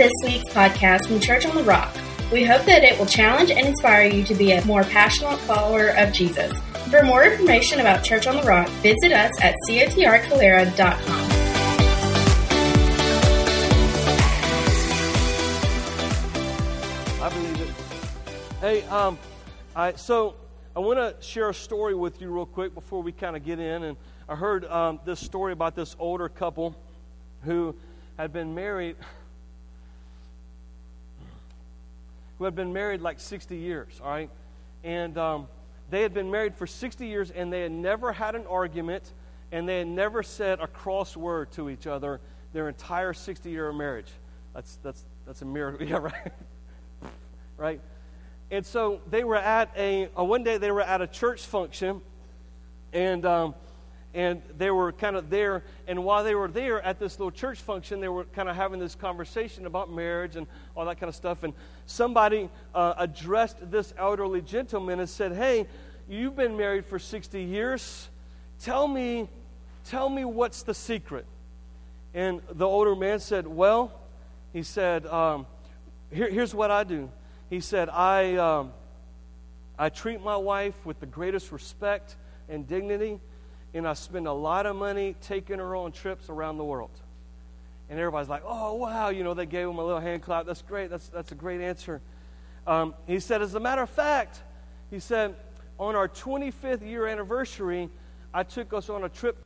This week's podcast from Church on the Rock. We hope that it will challenge and inspire you to be a more passionate follower of Jesus. For more information about Church on the Rock, visit us at cotrcalera.com. I believe it. Hey, um, I, so I want to share a story with you real quick before we kind of get in. And I heard um, this story about this older couple who had been married, who had been married like 60 years, all right? And um, they had been married for 60 years and they had never had an argument and they had never said a cross word to each other their entire 60 year marriage. That's, that's, that's a miracle. Yeah, right? right? And so they were at a, uh, one day they were at a church function, and, um, and they were kind of there. And while they were there at this little church function, they were kind of having this conversation about marriage and all that kind of stuff. And somebody uh, addressed this elderly gentleman and said, Hey, you've been married for 60 years. Tell me, tell me what's the secret. And the older man said, Well, he said, um, Here, Here's what I do. He said, I, um, I treat my wife with the greatest respect and dignity, and I spend a lot of money taking her on trips around the world. And everybody's like, oh, wow, you know, they gave him a little hand clap. That's great. That's, that's a great answer. Um, he said, as a matter of fact, he said, on our 25th year anniversary, I took us on a trip.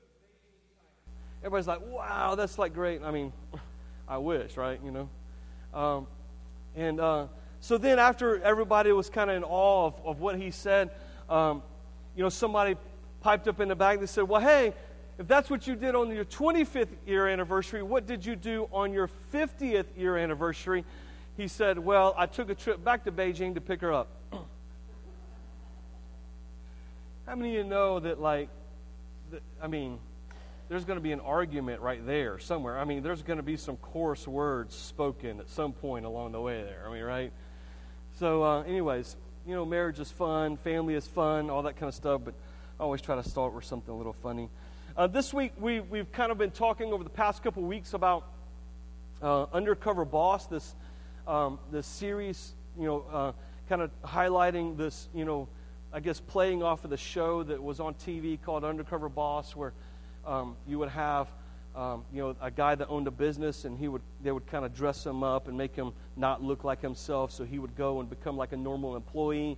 Everybody's like, wow, that's like great. I mean, I wish, right? You know? Um, and uh, so then, after everybody was kind of in awe of, of what he said, um, you know, somebody piped up in the back. They said, Well, hey, if that's what you did on your 25th year anniversary, what did you do on your 50th year anniversary? He said, Well, I took a trip back to Beijing to pick her up. How many of you know that, like, that, I mean, there's going to be an argument right there somewhere. I mean, there's going to be some coarse words spoken at some point along the way there. I mean, right? So, uh, anyways, you know, marriage is fun, family is fun, all that kind of stuff, but I always try to start with something a little funny. Uh, this week, we, we've kind of been talking over the past couple weeks about uh, Undercover Boss, this, um, this series, you know, uh, kind of highlighting this, you know, I guess playing off of the show that was on TV called Undercover Boss, where um, you would have um, you know a guy that owned a business, and he would they would kind of dress him up and make him not look like himself, so he would go and become like a normal employee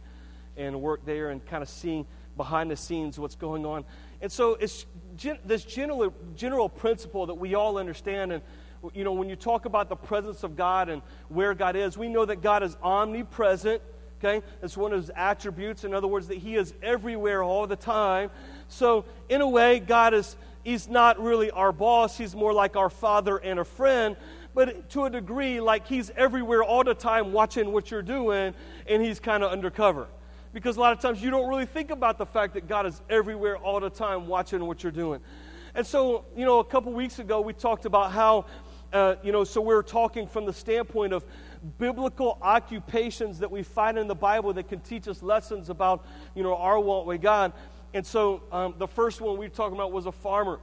and work there and kind of seeing behind the scenes what's going on. And so it's gen- this general general principle that we all understand and you know when you talk about the presence of God and where God is, we know that God is omnipresent Okay? That's one of his attributes. In other words, that he is everywhere all the time. So, in a way, God is he's not really our boss. He's more like our father and a friend. But to a degree, like he's everywhere all the time watching what you're doing, and he's kind of undercover. Because a lot of times you don't really think about the fact that God is everywhere all the time watching what you're doing. And so, you know, a couple weeks ago we talked about how, uh, you know, so we we're talking from the standpoint of biblical occupations that we find in the Bible that can teach us lessons about, you know, our walk with God. And so um, the first one we were talking about was a farmer,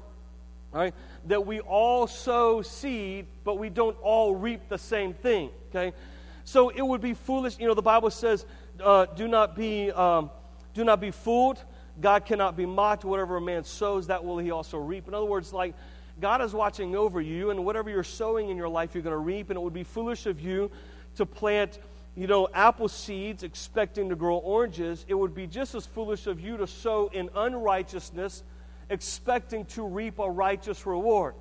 right? That we all sow seed, but we don't all reap the same thing, okay? So it would be foolish, you know, the Bible says, uh, do not be, um, do not be fooled. God cannot be mocked. Whatever a man sows, that will he also reap. In other words, like, God is watching over you, and whatever you're sowing in your life, you're going to reap. And it would be foolish of you to plant, you know, apple seeds expecting to grow oranges. It would be just as foolish of you to sow in unrighteousness, expecting to reap a righteous reward.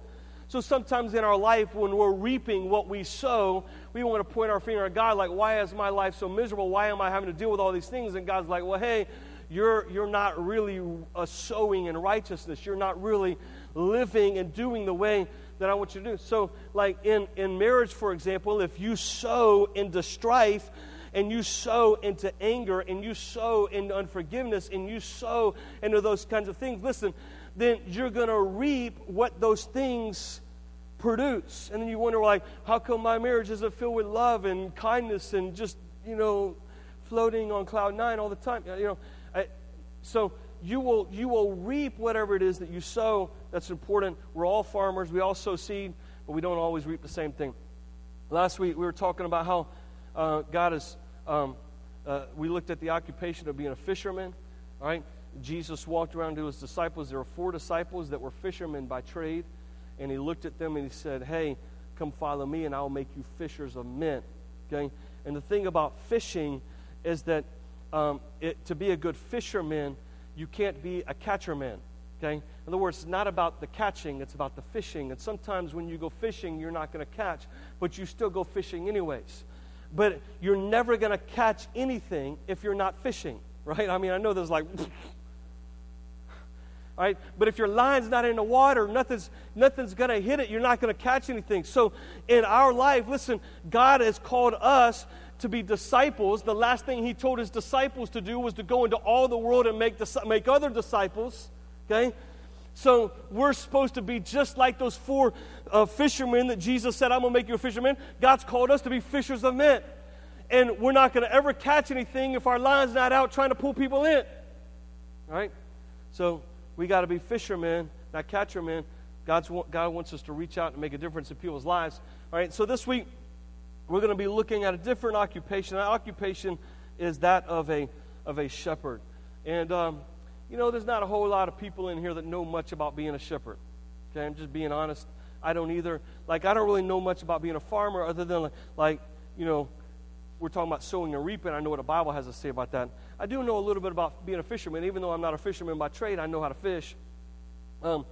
So sometimes in our life, when we're reaping what we sow, we want to point our finger at God, like, why is my life so miserable? Why am I having to deal with all these things? And God's like, well, hey, you're, you're not really sowing in righteousness. You're not really living and doing the way that I want you to do. So, like in, in marriage, for example, if you sow into strife, and you sow into anger and you sow into unforgiveness and you sow into those kinds of things, listen, then you're going to reap what those things produce. And then you wonder, like, how come my marriage isn't filled with love and kindness and just, you know, floating on cloud nine all the time? You know, I, so you will, you will reap whatever it is that you sow. That's important. We're all farmers. We all sow seed, but we don't always reap the same thing. Last week we were talking about how uh, God is. Um, uh, we looked at the occupation of being a fisherman. All right, Jesus walked around to his disciples. There were four disciples that were fishermen by trade, and he looked at them and he said, "Hey, come follow me, and I'll make you fishers of men." Okay, and the thing about fishing is that um, it, to be a good fisherman, you can't be a catcherman. Okay? In other words, it's not about the catching, it's about the fishing. And sometimes when you go fishing, you're not going to catch, but you still go fishing anyways. But you're never going to catch anything if you're not fishing, right? I mean, I know there's like, right? But if your line's not in the water, nothing's, nothing's going to hit it. You're not going to catch anything. So in our life, listen, God has called us to be disciples. The last thing He told His disciples to do was to go into all the world and make, make other disciples. Okay? So we're supposed to be just like those four uh, fishermen that Jesus said, I'm going to make you a fisherman. God's called us to be fishers of men. And we're not going to ever catch anything if our line's not out trying to pull people in. All right? So we got to be fishermen, not catchermen. God's, God wants us to reach out and make a difference in people's lives. All right? So this week, we're going to be looking at a different occupation. That occupation is that of a, of a shepherd. And um, you know, there's not a whole lot of people in here that know much about being a shepherd. Okay, I'm just being honest. I don't either. Like, I don't really know much about being a farmer other than, like, like you know, we're talking about sowing and reaping. I know what the Bible has to say about that. I do know a little bit about being a fisherman. Even though I'm not a fisherman by trade, I know how to fish. Um,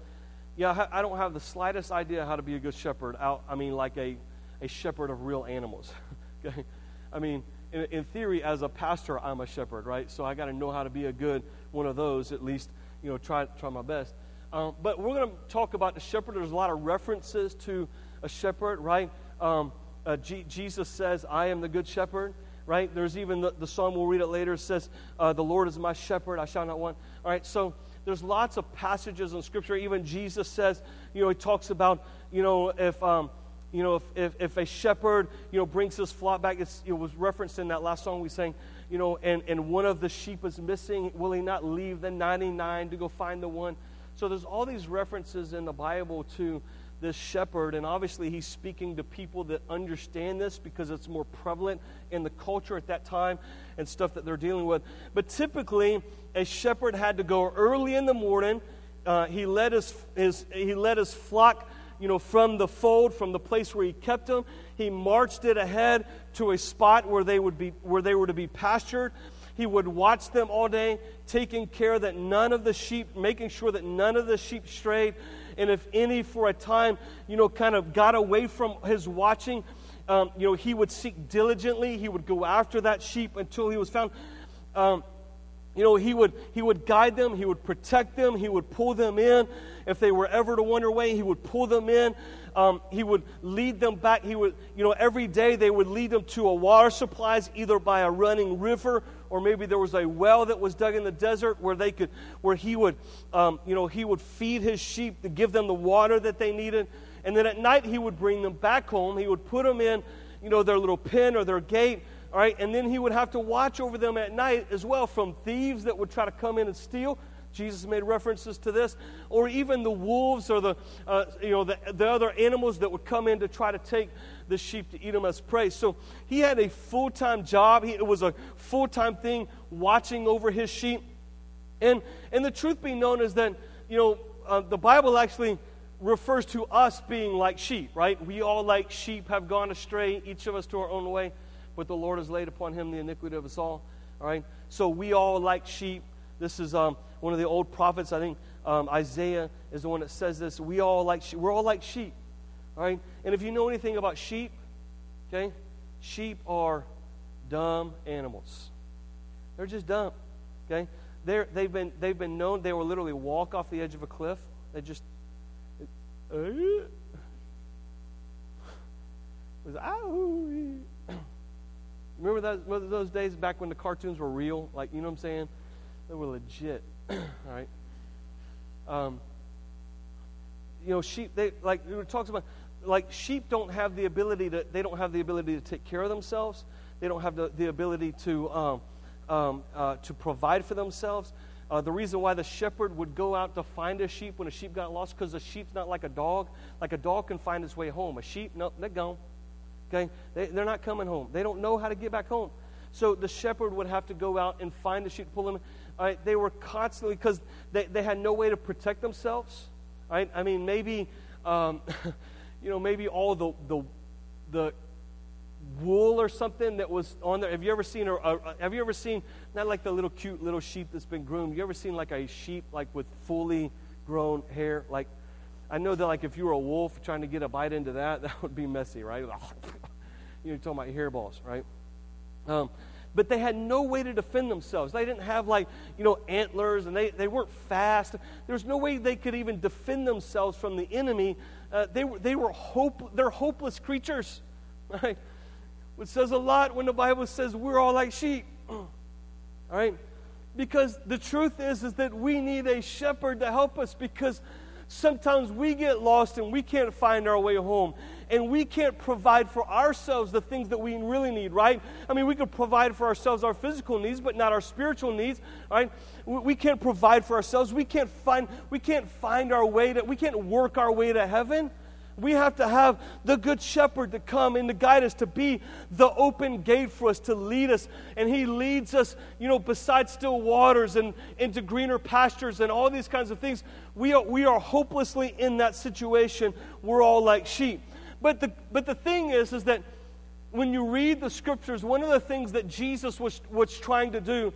yeah, I don't have the slightest idea how to be a good shepherd. Out, I mean, like a, a shepherd of real animals. okay? I mean, in, in theory, as a pastor, I'm a shepherd, right? So I got to know how to be a good one of those, at least, you know, try, try my best. Um, but we're going to talk about the shepherd. There's a lot of references to a shepherd, right? Um, uh, G- Jesus says, I am the good shepherd, right? There's even the, the psalm, we'll read it later, says, uh, The Lord is my shepherd, I shall not want. All right, so there's lots of passages in Scripture. Even Jesus says, you know, he talks about, you know, if. Um, you know, if, if, if, a shepherd, you know, brings his flock back, it's, it was referenced in that last song we sang, you know, and, and one of the sheep is missing, will he not leave the 99 to go find the one? So there's all these references in the Bible to this shepherd, and obviously he's speaking to people that understand this because it's more prevalent in the culture at that time and stuff that they're dealing with. But typically, a shepherd had to go early in the morning. Uh, he led his, his he led his flock you know, from the fold, from the place where he kept them. He marched it ahead to a spot where they would be where they were to be pastured. He would watch them all day, taking care that none of the sheep, making sure that none of the sheep strayed. And if any for a time, you know, kind of got away from his watching, um, you know, he would seek diligently. He would go after that sheep until he was found. Um, you know, he would, he would guide them, he would protect them, he would pull them in. If they were ever to wander away, he would pull them in. Um, he would lead them back. He would, you know, every day they would lead them to a water supplies, either by a running river or maybe there was a well that was dug in the desert where they could, where he would, um, you know, he would feed his sheep to give them the water that they needed. And then at night he would bring them back home. He would put them in, you know, their little pen or their gate all right, and then he would have to watch over them at night as well from thieves that would try to come in and steal. Jesus made references to this, or even the wolves or the, uh, you know, the, the other animals that would come in to try to take the sheep to eat them as prey. So he had a full time job. He, it was a full time thing watching over his sheep. And, and the truth being known is that, you know, uh, the Bible actually refers to us being like sheep, right? We all, like sheep, have gone astray, each of us to our own way but the Lord has laid upon him the iniquity of us all. All right? So we all, like sheep, this is um, one of the old prophets, I think um, Isaiah is the one that says this. We all like. We're all like sheep. And if you know anything about sheep, okay, sheep are dumb animals. They're just dumb. Okay? They're, they've, been, they've been known, they will literally walk off the edge of a cliff. They just, uh, was, Remember those, those days back when the cartoons were real? Like, you know what I'm saying? They were legit. All right? Um, you know, sheep, they, like, it talks about, like, sheep don't have the ability to, they don't have the ability to take care of themselves. They don't have the, the ability to, um, um, uh, to provide for themselves. Uh, the reason why the shepherd would go out to find a sheep when a sheep got lost, because a sheep's not like a dog. Like a dog can find its way home. A sheep, no, they're gone. Okay? They, they're not coming home. They don't know how to get back home. So the shepherd would have to go out and find the sheep pull them. All right? They were constantly, because they, they had no way to protect themselves. Right? I mean, maybe, um, you know, maybe all the, the, the wool or something that was on there. Have you ever seen a, a, have you ever seen not like the little cute little sheep that's been groomed? You ever seen like a sheep like with fully grown hair? Like I know that like if you were a wolf trying to get a bite into that, that would be messy, right? You're talking about hairballs, right? Um, but they had no way to defend themselves. They didn't have like, you know, antlers and they, they weren't fast. There was no way they could even defend themselves from the enemy. Uh, they were, they were hope, they're hopeless creatures, right? Which says a lot when the Bible says we're all like sheep. all right? Because the truth is, is that we need a shepherd to help us because sometimes we get lost and we can't find our way home. And we can't provide for ourselves the things that we really need, right? I mean, we can provide for ourselves our physical needs, but not our spiritual needs, right? We can't provide for ourselves. We can't find, we can't find our way to, we can't work our way to heaven. We have to have the good shepherd to come and to guide us, to be the open gate for us, to lead us. And he leads us, you know, beside still waters and into greener pastures and all these kinds of things. We are, we are hopelessly in that situation. We're all like sheep. But the, but the thing is, is that when you read the scriptures, one of the things that Jesus was, was trying to do,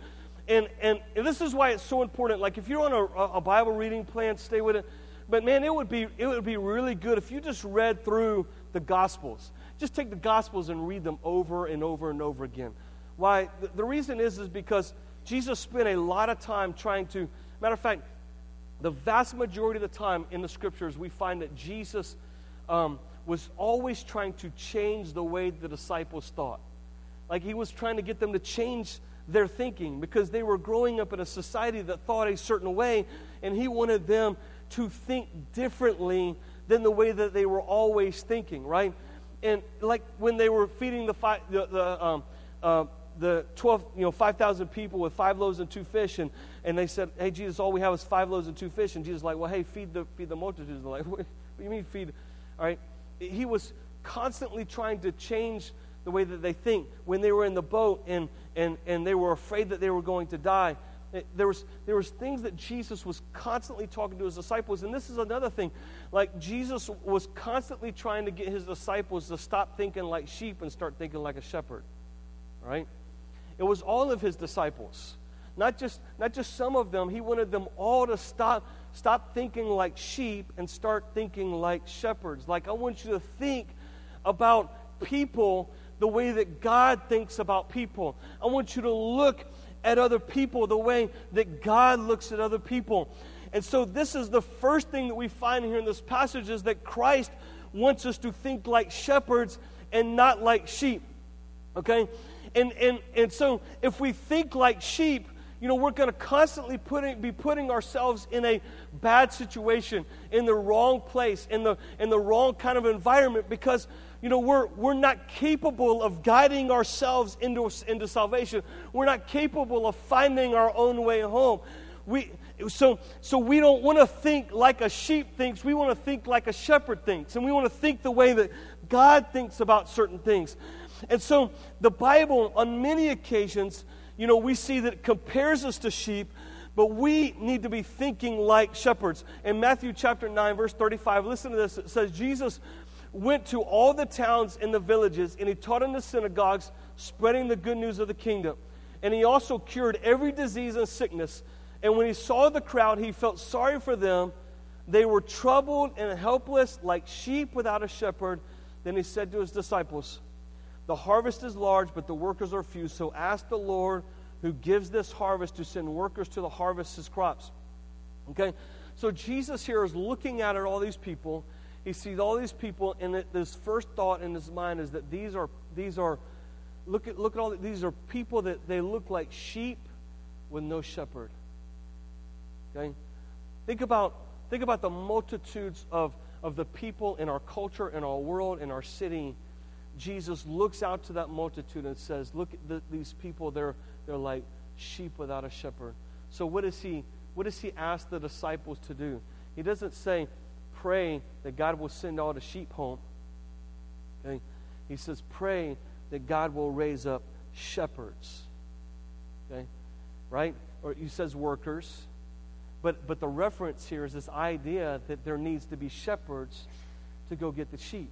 and, and, this is why it's so important. Like if you're on a, a Bible reading plan, stay with it but man, it would be it would be really good if you just read through the Gospels. Just take the Gospels and read them over and over and over again. Why? The, the reason is is because Jesus spent a lot of time trying to. Matter of fact, the vast majority of the time in the Scriptures, we find that Jesus um, was always trying to change the way the disciples thought. Like he was trying to get them to change their thinking because they were growing up in a society that thought a certain way, and he wanted them to think differently than the way that they were always thinking, right? And like when they were feeding the five, the, the, um, uh, the 12, you know, 5,000 people with five loaves and two fish, and, and they said, hey, Jesus, all we have is five loaves and two fish. And Jesus like, well, hey, feed the, feed the multitudes. And they're like, what, what do you mean feed? All right? He was constantly trying to change the way that they think. When they were in the boat and, and, and they were afraid that they were going to die, eh, there was, there was things that Jesus was constantly talking to his disciples. And this is another thing. Like, Jesus was constantly trying to get his disciples to stop thinking like sheep and start thinking like a shepherd. Right? It was all of his disciples. Not just, not just some of them. He wanted them all to stop, stop thinking like sheep and start thinking like shepherds. Like, I want you to think about people the way that God thinks about people. I want you to look at other people the way that God looks at other people. And so, this is the first thing that we find here in this passage is that Christ wants us to think like shepherds and not like sheep. Okay? And, and, and so, if we think like sheep, you know, we're going to constantly putting, be putting ourselves in a bad situation, in the wrong place, in the, in the wrong kind of environment because you know, we're, we're not capable of guiding ourselves into, into salvation. We're not capable of finding our own way home. We, so, so we don't want to think like a sheep thinks. We want to think like a shepherd thinks. And we want to think the way that God thinks about certain things. And so the Bible, on many occasions, you know, we see that it compares us to sheep, but we need to be thinking like shepherds. In Matthew chapter 9, verse 35, listen to this. It says, Jesus went to all the towns and the villages, and he taught in the synagogues, spreading the good news of the kingdom. And he also cured every disease and sickness. And when he saw the crowd, he felt sorry for them. They were troubled and helpless, like sheep without a shepherd. Then he said to his disciples, The harvest is large, but the workers are few. So ask the Lord who gives this harvest to send workers to the harvest his crops. Okay? So Jesus here is looking at all these people he sees all these people, and this first thought in his mind is that these are these are look at look at all these are people that they look like sheep with no shepherd. Okay, think about think about the multitudes of of the people in our culture, in our world, in our city. Jesus looks out to that multitude and says, "Look at the, these people. They're they're like sheep without a shepherd." So what does he what does he ask the disciples to do? He doesn't say, pray that God will send all the sheep home. Okay? He says, pray that God will raise up shepherds. Okay? Right? Or he says workers. But, but the reference here is this idea that there needs to be shepherds to go get the sheep.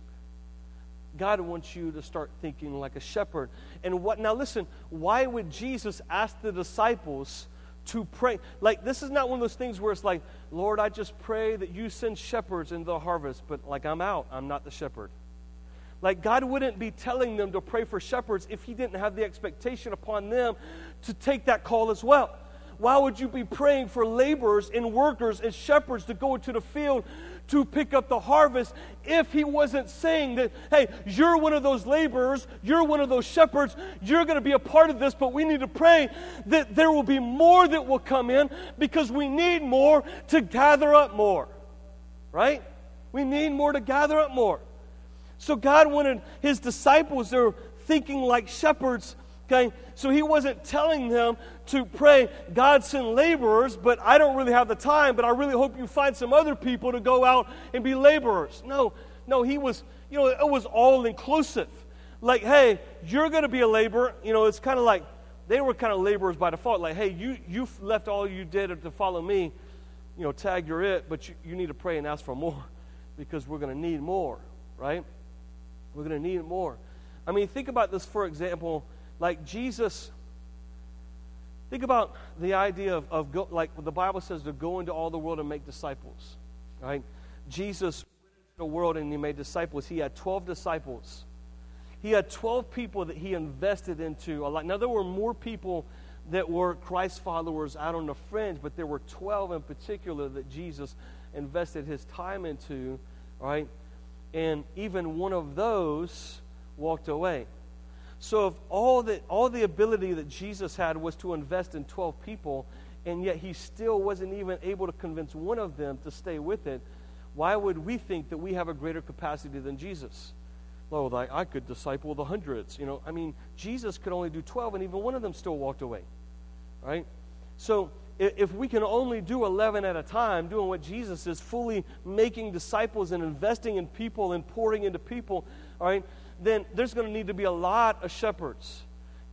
God wants you to start thinking like a shepherd. And what now listen, why would Jesus ask the disciples to pray? Like this is not one of those things where it's like, Lord, I just pray that you send shepherds into the harvest, but like I'm out, I'm not the shepherd. Like, God wouldn't be telling them to pray for shepherds if He didn't have the expectation upon them to take that call as well. Why would you be praying for laborers and workers and shepherds to go into the field to pick up the harvest if He wasn't saying that, hey, you're one of those laborers, you're one of those shepherds, you're going to be a part of this, but we need to pray that there will be more that will come in because we need more to gather up more, right? We need more to gather up more. So God wanted his disciples, they're thinking like shepherds. Okay, so he wasn't telling them to pray, God send laborers, but I don't really have the time, but I really hope you find some other people to go out and be laborers. No, no, he was, you know, it was all inclusive. Like, hey, you're going to be a laborer. You know, it's kind of like they were kind of laborers by default. Like, hey, you, you left all you did to follow me. You know, tag, you're it, but you, you need to pray and ask for more because we're going to need more, right? We're going to need more. I mean, think about this, for example, like Jesus. Think about the idea of, of go, like the Bible says, to go into all the world and make disciples, right? Jesus went into the world and he made disciples. He had 12 disciples. He had 12 people that he invested into a lot. Now, there were more people that were Christ followers out on the fringe, but there were 12 in particular that Jesus invested his time into, right? and even one of those walked away. So if all the, all the ability that Jesus had was to invest in 12 people, and yet he still wasn't even able to convince one of them to stay with it, why would we think that we have a greater capacity than Jesus? Well, I, I could disciple the hundreds. You know, I mean, Jesus could only do 12, and even one of them still walked away. Right? So if we can only do 11 at a time, doing what Jesus is, fully making disciples and investing in people and pouring into people, all right, then there's going to need to be a lot of shepherds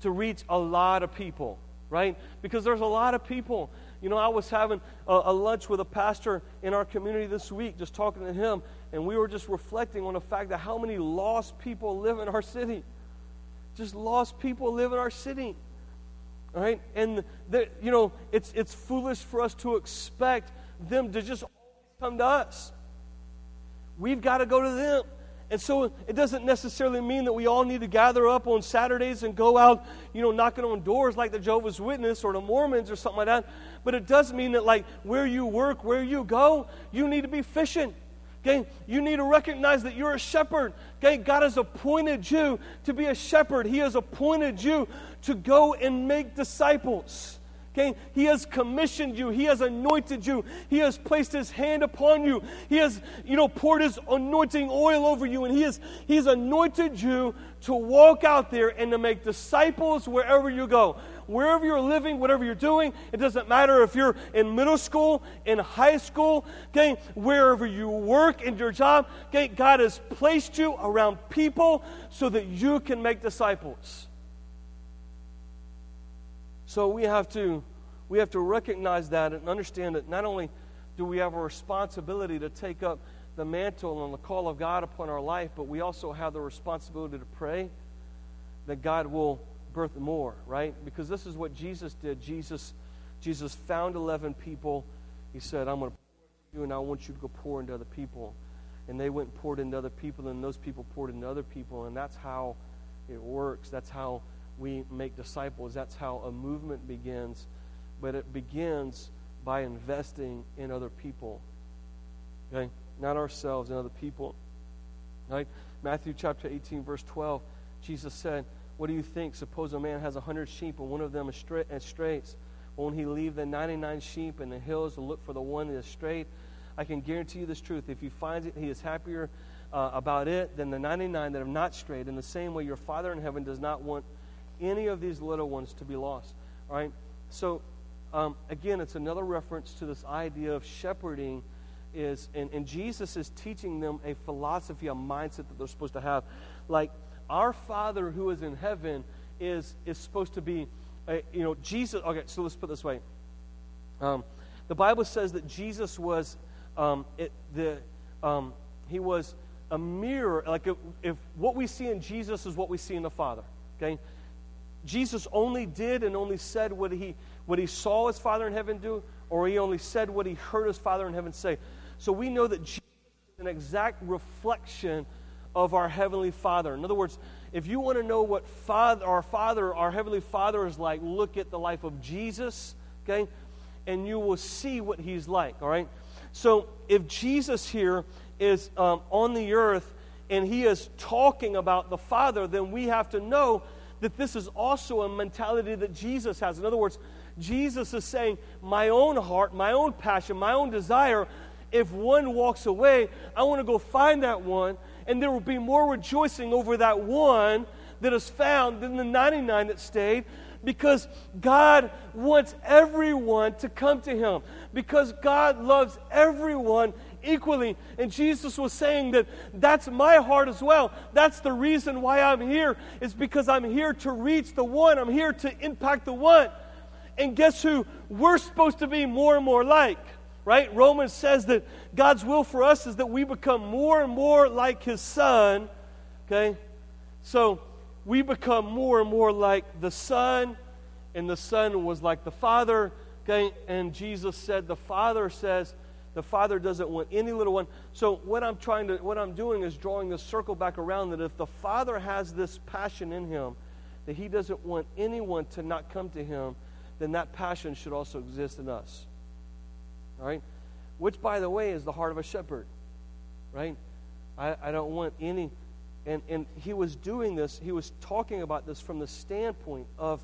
to reach a lot of people, right? Because there's a lot of people. You know, I was having a, a lunch with a pastor in our community this week, just talking to him, and we were just reflecting on the fact that how many lost people live in our city. Just lost people live in our city. All right? And, the, you know, it's, it's foolish for us to expect them to just come to us. We've got to go to them. And so it doesn't necessarily mean that we all need to gather up on Saturdays and go out, you know, knocking on doors like the Jehovah's Witness or the Mormons or something like that. But it does mean that, like, where you work, where you go, you need to be fishing. Okay? You need to recognize that you're a shepherd. Okay? God has appointed you to be a shepherd. He has appointed you to go and make disciples. Okay? He has commissioned you. He has anointed you. He has placed his hand upon you. He has, you know, poured his anointing oil over you. And he has, he has anointed you to walk out there and to make disciples wherever you go wherever you're living, whatever you're doing. It doesn't matter if you're in middle school, in high school, okay, wherever you work in your job. Okay, God has placed you around people so that you can make disciples. So we have to we have to recognize that and understand that not only do we have a responsibility to take up the mantle and the call of God upon our life, but we also have the responsibility to pray that God will birth more, right? Because this is what Jesus did. Jesus, Jesus found 11 people. He said, I'm going to pour you, and I want you to go pour into other people. And they went and poured into other people, and those people poured into other people. And that's how it works. That's how we make disciples. That's how a movement begins. But it begins by investing in other people. Okay? Not ourselves, in other people. Right? Matthew chapter 18, verse 12, Jesus said, what do you think? Suppose a man has a hundred sheep and one of them is strays. Won't he leave the 99 sheep in the hills to look for the one that is straight? I can guarantee you this truth. If he finds it, he is happier uh, about it than the 99 that have not strayed. In the same way, your Father in heaven does not want any of these little ones to be lost. All right? So, um, again, it's another reference to this idea of shepherding. Is and, and Jesus is teaching them a philosophy, a mindset that they're supposed to have. Like Our Father who is in heaven is, is supposed to be, uh, you know, Jesus. Okay, so let's put this way. Um, the Bible says that Jesus was, um, it, the, um, he was a mirror. Like if, if what we see in Jesus is what we see in the Father. Okay, Jesus only did and only said what he what he saw his Father in heaven do, or he only said what he heard his Father in heaven say. So we know that Jesus is an exact reflection of our heavenly Father. In other words, if you want to know what father, our Father, our heavenly Father is like, look at the life of Jesus. Okay, and you will see what he's like. All right. So if Jesus here is um, on the earth and he is talking about the Father, then we have to know that this is also a mentality that Jesus has. In other words, Jesus is saying, My own heart, my own passion, my own desire, if one walks away, I want to go find that one, and there will be more rejoicing over that one that is found than the 99 that stayed because God wants everyone to come to Him, because God loves everyone equally. And Jesus was saying that that's my heart as well. That's the reason why I'm here, is because I'm here to reach the one, I'm here to impact the one. And guess who we're supposed to be more and more like? Right? Romans says that God's will for us is that we become more and more like His Son. Okay? So we become more and more like the Son, and the Son was like the Father. Okay? And Jesus said, the Father says, the Father doesn't want any little one. So what I'm trying to, what I'm doing is drawing the circle back around that if the Father has this passion in him, that he doesn't want anyone to not come to him, then that passion should also exist in us. All right? Which, by the way, is the heart of a shepherd. Right? I, I don't want any. And, and he was doing this, he was talking about this from the standpoint of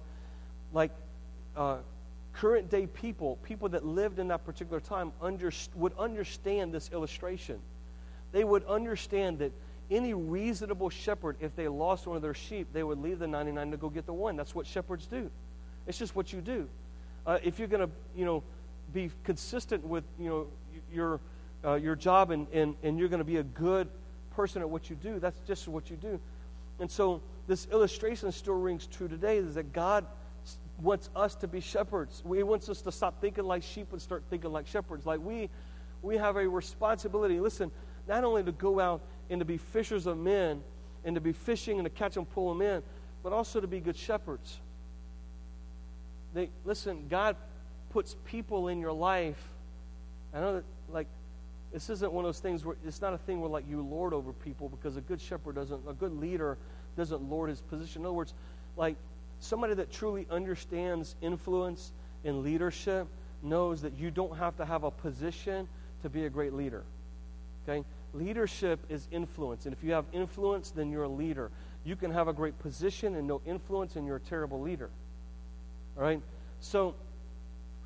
like uh, current day people, people that lived in that particular time, under, would understand this illustration. They would understand that any reasonable shepherd, if they lost one of their sheep, they would leave the 99 to go get the one. That's what shepherds do. It's just what you do. Uh, if you're going to, you know, be consistent with, you know, your, uh, your job and, and, and you're going to be a good person at what you do, that's just what you do. And so this illustration still rings true today is that God wants us to be shepherds. He wants us to stop thinking like sheep and start thinking like shepherds. Like we, we have a responsibility, listen, not only to go out and to be fishers of men and to be fishing and to catch and pull them in, but also to be good shepherds. They, listen, God puts people in your life. I know that, like, this isn't one of those things where it's not a thing where, like, you lord over people because a good shepherd doesn't, a good leader doesn't lord his position. In other words, like, somebody that truly understands influence and leadership knows that you don't have to have a position to be a great leader. Okay? Leadership is influence. And if you have influence, then you're a leader. You can have a great position and no influence, and you're a terrible leader. All right? So,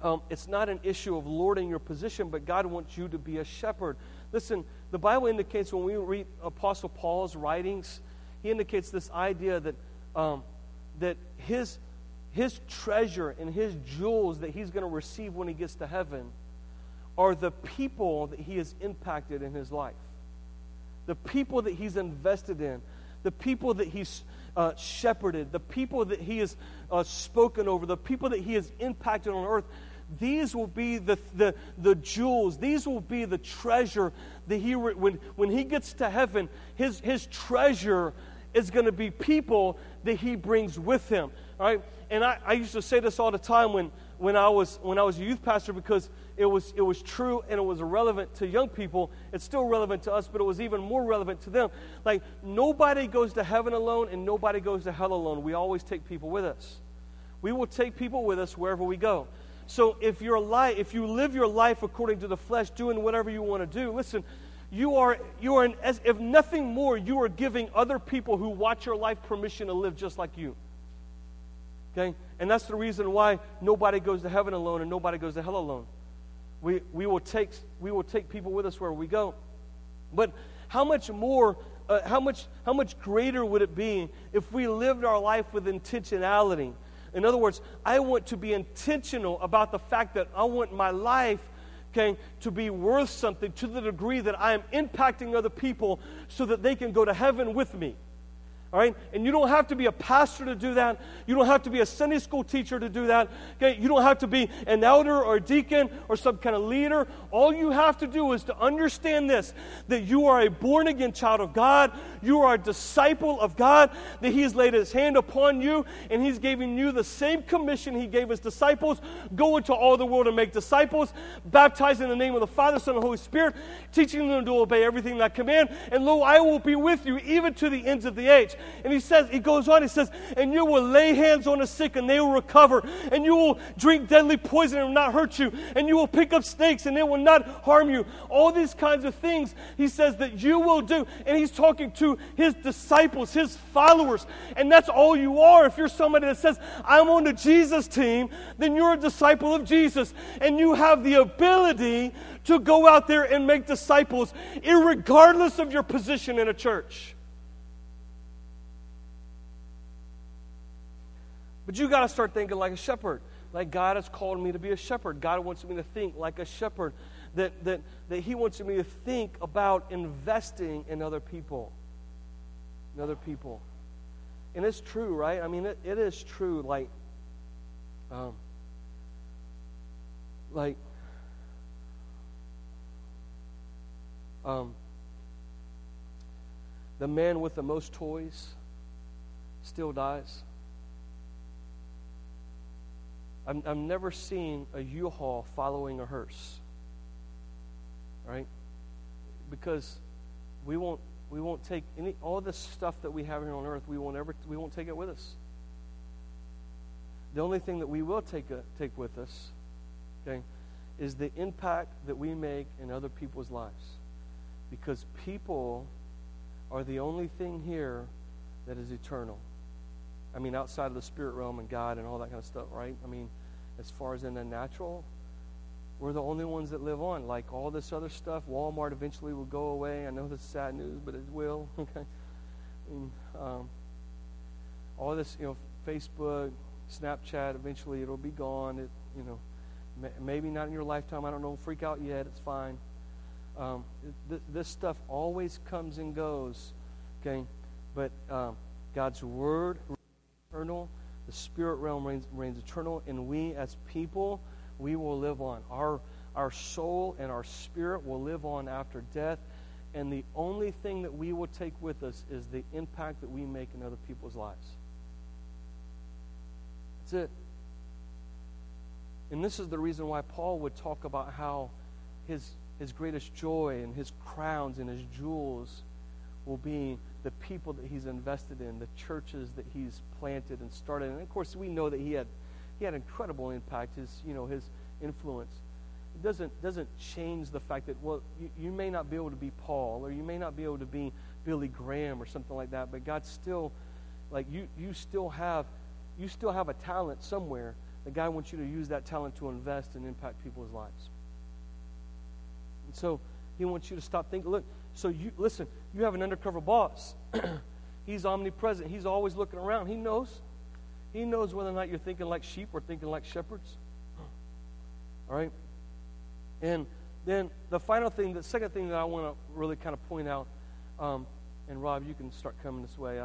um, it's not an issue of lording your position, but God wants you to be a shepherd. Listen, the Bible indicates when we read Apostle Paul's writings, he indicates this idea that um, that his, his treasure and his jewels that he's going to receive when he gets to heaven are the people that he has impacted in his life, the people that he's invested in, the people that he's uh, shepherded, the people that he has uh, spoken over, the people that he has impacted on earth. These will be the, the, the jewels. These will be the treasure that he, when, when he gets to heaven, his, his treasure is going to be people that he brings with him. All right? And I, I used to say this all the time when, when, I was, when I was a youth pastor because it was, it was true and it was relevant to young people. It's still relevant to us, but it was even more relevant to them. Like, nobody goes to heaven alone and nobody goes to hell alone. We always take people with us. We will take people with us wherever we go. So if your life, if you live your life according to the flesh, doing whatever you want to do, listen, you are, you are as, if nothing more, you are giving other people who watch your life permission to live just like you. Okay? And that's the reason why nobody goes to heaven alone and nobody goes to hell alone. We, we, will, take, we will take people with us where we go. But how much more, uh, how, much, how much greater would it be if we lived our life with intentionality? In other words, I want to be intentional about the fact that I want my life okay, to be worth something to the degree that I am impacting other people so that they can go to heaven with me. All right? And you don't have to be a pastor to do that. You don't have to be a Sunday school teacher to do that. Okay? You don't have to be an elder or a deacon or some kind of leader. All you have to do is to understand this that you are a born again child of God. You are a disciple of God. That He has laid His hand upon you and He's giving you the same commission He gave His disciples go into all the world and make disciples, baptize in the name of the Father, Son, and Holy Spirit, teaching them to obey everything that I command. And lo, I will be with you even to the ends of the age. And he says, he goes on, he says, and you will lay hands on the sick and they will recover. And you will drink deadly poison and not hurt you. And you will pick up snakes and it will not harm you. All these kinds of things he says that you will do. And he's talking to his disciples, his followers. And that's all you are. If you're somebody that says, I'm on the Jesus team, then you're a disciple of Jesus. And you have the ability to go out there and make disciples, regardless of your position in a church. But you got to start thinking like a shepherd. Like God has called me to be a shepherd. God wants me to think like a shepherd. That, that, that He wants me to think about investing in other people. In other people. And it's true, right? I mean, it, it is true. Like, um, like, um, the man with the most toys still dies. I'm, I'm never seen a U-Haul following a hearse. Right? Because we won't we won't take any all this stuff that we have here on earth, we won't ever we won't take it with us. The only thing that we will take a, take with us, okay, is the impact that we make in other people's lives. Because people are the only thing here that is eternal. I mean, outside of the spirit realm and God and all that kind of stuff, right? I mean, as far as in the natural, we're the only ones that live on. Like all this other stuff, Walmart eventually will go away. I know that's sad news, but it will. Okay, and, um, all this, you know, Facebook, Snapchat, eventually it'll be gone. It, you know, may, maybe not in your lifetime. I don't know. Freak out yet. It's fine. Um, th- this stuff always comes and goes. Okay, but um, God's word eternal the spirit realm reigns, reigns eternal, and we as people, we will live on. Our, our soul and our spirit will live on after death. And the only thing that we will take with us is the impact that we make in other people's lives. That's it. And this is the reason why Paul would talk about how his, his greatest joy and his crowns and his jewels will be the people that he's invested in, the churches that he's planted and started. And of course, we know that he had he had incredible impact. His you know his influence. It doesn't doesn't change the fact that well you, you may not be able to be Paul or you may not be able to be Billy Graham or something like that, but God still like you you still have you still have a talent somewhere. The God wants you to use that talent to invest and impact people's lives. And so he wants you to stop thinking. Look, so you listen, you have an undercover boss. He's omnipresent. He's always looking around. He knows. He knows whether or not you're thinking like sheep or thinking like shepherds. All right? And then the final thing, the second thing that I want to really kind of point out, um, and Rob, you can start coming this way,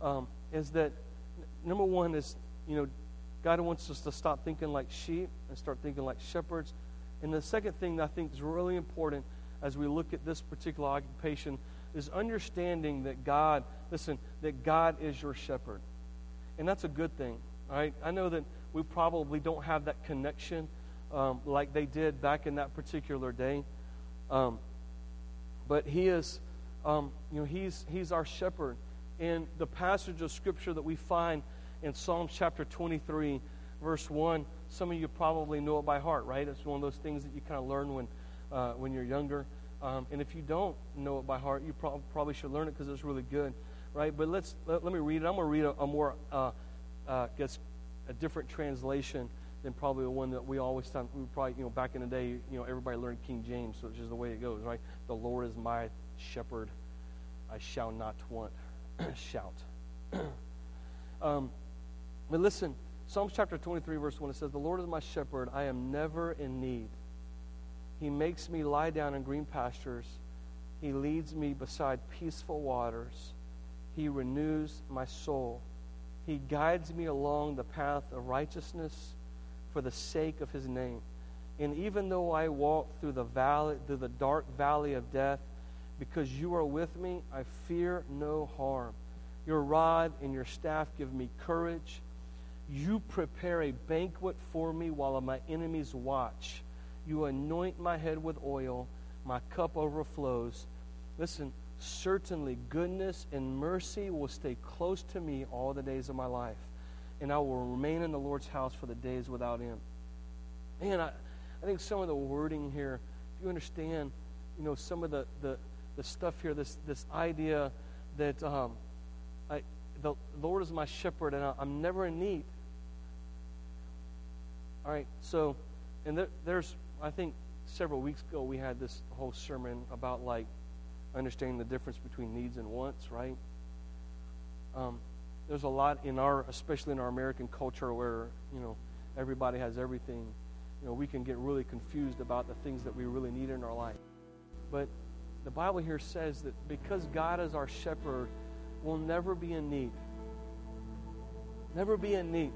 um, is that number one is, you know, God wants us to stop thinking like sheep and start thinking like shepherds. And the second thing that I think is really important as we look at this particular occupation is understanding that God, listen, that God is your shepherd. And that's a good thing, right? I know that we probably don't have that connection um, like they did back in that particular day. Um, but he is, um, you know, he's, he's our shepherd. And the passage of scripture that we find in Psalms chapter 23, verse 1, some of you probably know it by heart, right? It's one of those things that you kind of learn when uh, when you're younger. Um, and if you don't know it by heart, you pro- probably should learn it because it's really good, right? But let's let, let me read it. I'm going to read a, a more, uh, uh, guess, a different translation than probably the one that we always time. We probably, you know, back in the day, you know, everybody learned King James, which is the way it goes, right? The Lord is my shepherd; I shall not want. Shout. um, but listen, Psalms chapter 23, verse 1, it says, The Lord is my shepherd, I am never in need. He makes me lie down in green pastures. He leads me beside peaceful waters. He renews my soul. He guides me along the path of righteousness for the sake of his name. And even though I walk through the valley through the dark valley of death, because you are with me, I fear no harm. Your rod and your staff give me courage. You prepare a banquet for me while my enemies watch. You anoint my head with oil, my cup overflows. Listen, certainly goodness and mercy will stay close to me all the days of my life, and I will remain in the Lord's house for the days without end. Man, I, I think some of the wording here, if you understand, you know, some of the, the, the stuff here, this, this idea that um, I, the Lord is my shepherd and I'm never in need. All right, so, and there, there's, I think several weeks ago we had this whole sermon about like understanding the difference between needs and wants, right? Um, there's a lot in our, especially in our American culture, where you know everybody has everything. You know, we can get really confused about the things that we really need in our life. But the Bible here says that because God is our shepherd, we'll never be in need. Never be in need,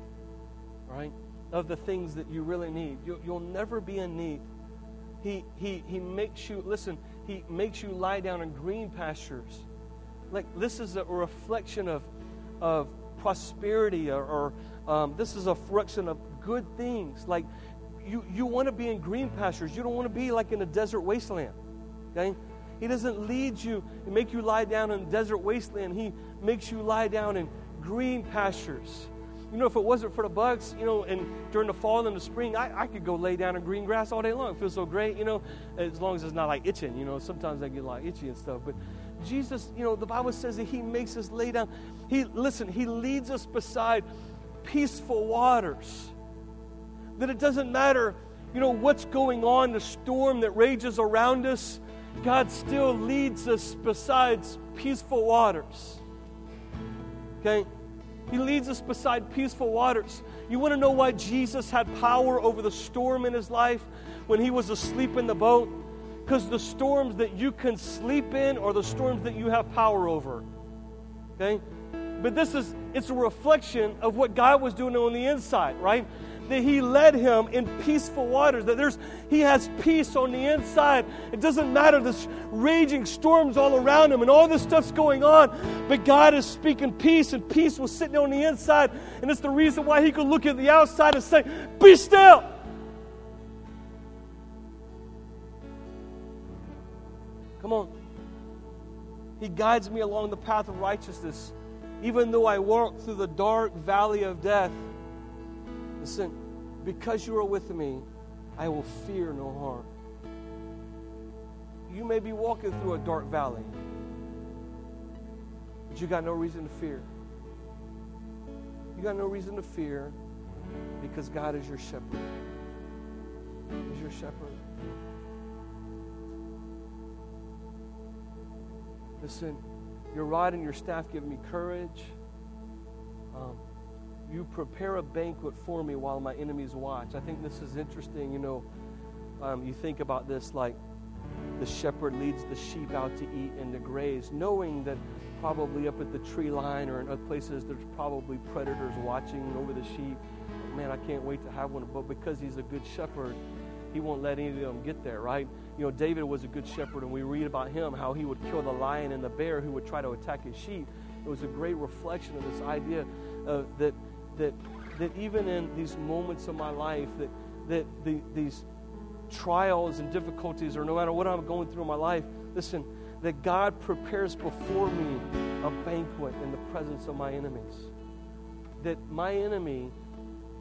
right? Of the things that you really need. You'll, you'll never be in need. He, he, he makes you, listen, he makes you lie down in green pastures. Like this is a reflection of, of prosperity, or, or um, this is a reflection of good things. Like you, you want to be in green pastures. You don't want to be like in a desert wasteland. Okay? He doesn't lead you and make you lie down in desert wasteland. He makes you lie down in green pastures. You know, if it wasn't for the bugs, you know, and during the fall and the spring, I, I could go lay down in green grass all day long. It feels so great, you know, as long as it's not like itching, you know. Sometimes I get like itchy and stuff. But Jesus, you know, the Bible says that He makes us lay down. He listen, He leads us beside peaceful waters. That it doesn't matter, you know, what's going on, the storm that rages around us, God still leads us beside peaceful waters. Okay? He leads us beside peaceful waters. You want to know why Jesus had power over the storm in his life when he was asleep in the boat? Because the storms that you can sleep in are the storms that you have power over. Okay? But this is, it's a reflection of what God was doing on the inside, right? That he led him in peaceful waters, that there's he has peace on the inside. It doesn't matter this raging storms all around him and all this stuff's going on, but God is speaking peace, and peace was sitting on the inside, and it's the reason why he could look at the outside and say, Be still. Come on. He guides me along the path of righteousness, even though I walk through the dark valley of death. Listen, because you are with me, I will fear no harm. You may be walking through a dark valley, but you got no reason to fear. You got no reason to fear because God is your shepherd. He's your shepherd. Listen, your rod and your staff give me courage. Um, you prepare a banquet for me while my enemies watch. I think this is interesting. You know, um, you think about this like the shepherd leads the sheep out to eat and to graze, knowing that probably up at the tree line or in other places there's probably predators watching over the sheep. Man, I can't wait to have one. But because he's a good shepherd, he won't let any of them get there, right? You know, David was a good shepherd, and we read about him how he would kill the lion and the bear who would try to attack his sheep. It was a great reflection of this idea uh, that that, that even in these moments of my life, that, that the, these trials and difficulties, or no matter what I'm going through in my life, listen, that God prepares before me a banquet in the presence of my enemies. That my enemy,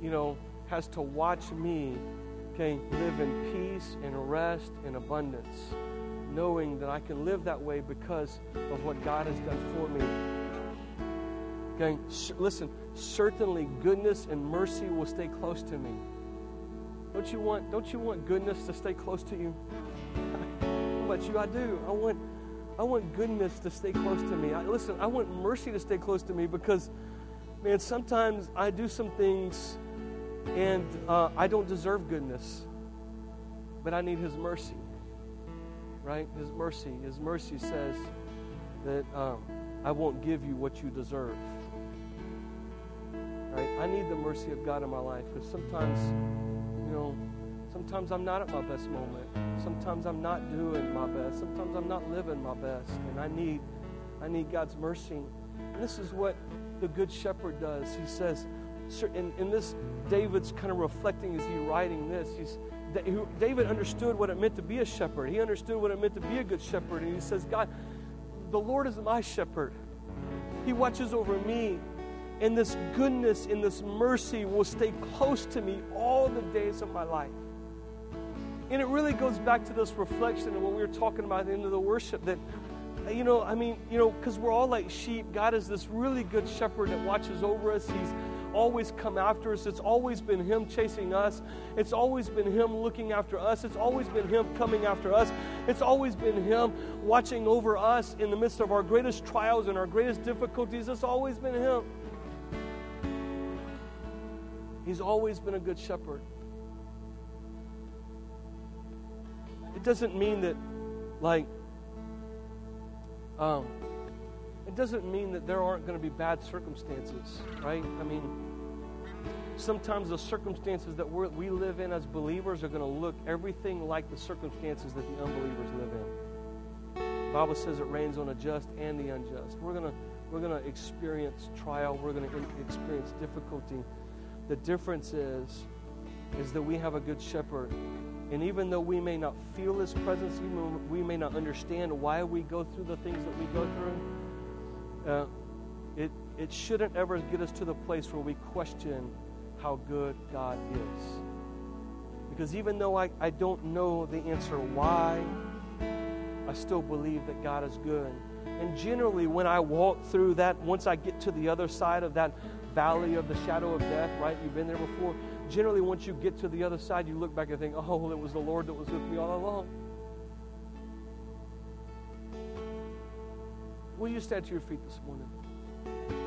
you know, has to watch me, okay, live in peace and rest and abundance, knowing that I can live that way because of what God has done for me Okay, listen, certainly goodness and mercy will stay close to me. Don't you want, don't you want goodness to stay close to you? About you? I do. I want, I want goodness to stay close to me. I, listen, I want mercy to stay close to me because, man, sometimes I do some things and uh, I don't deserve goodness, but I need His mercy, right? His mercy. His mercy says that um, I won't give you what you deserve. Right? I need the mercy of God in my life because sometimes, you know, sometimes I'm not at my best moment. Sometimes I'm not doing my best. Sometimes I'm not living my best. And I need I need God's mercy. And this is what the Good Shepherd does. He says, in, in this, David's kind of reflecting as he's writing this. He's, David understood what it meant to be a shepherd. He understood what it meant to be a good shepherd. And he says, God, the Lord is my shepherd. He watches over me. And this goodness and this mercy will stay close to me all the days of my life. And it really goes back to this reflection of what we were talking about at the end of the worship that you know, I mean, you know, because we're all like sheep. God is this really good shepherd that watches over us. He's always come after us. It's always been Him chasing us. It's always been Him looking after us. It's always been Him coming after us. It's always been Him watching over us in the midst of our greatest trials and our greatest difficulties. It's always been Him. He's always been a good shepherd. It doesn't mean that, like, um, it doesn't mean that there aren't going to be bad circumstances, right? I mean, sometimes the circumstances that we live in as believers are going to look everything like the circumstances that the unbelievers live in. The Bible says it rains on the just and the unjust. We're going to we're going to experience trial. We're going to experience difficulty. The difference is is that we have a good shepherd and even though we may not feel His presence, even we may not understand why we go through the things that we go through, uh, it, it shouldn't ever get us to the place where we question how good God is. Because even though I, I don't know the answer why, I still believe that God is good. And generally, when I walk through that, once I get to the other side of that valley of the shadow of death, right? You've been there before generally, once you get to the other side, you look back and think, oh, well, it was the Lord that was with me all along. Will you stand to your feet this morning?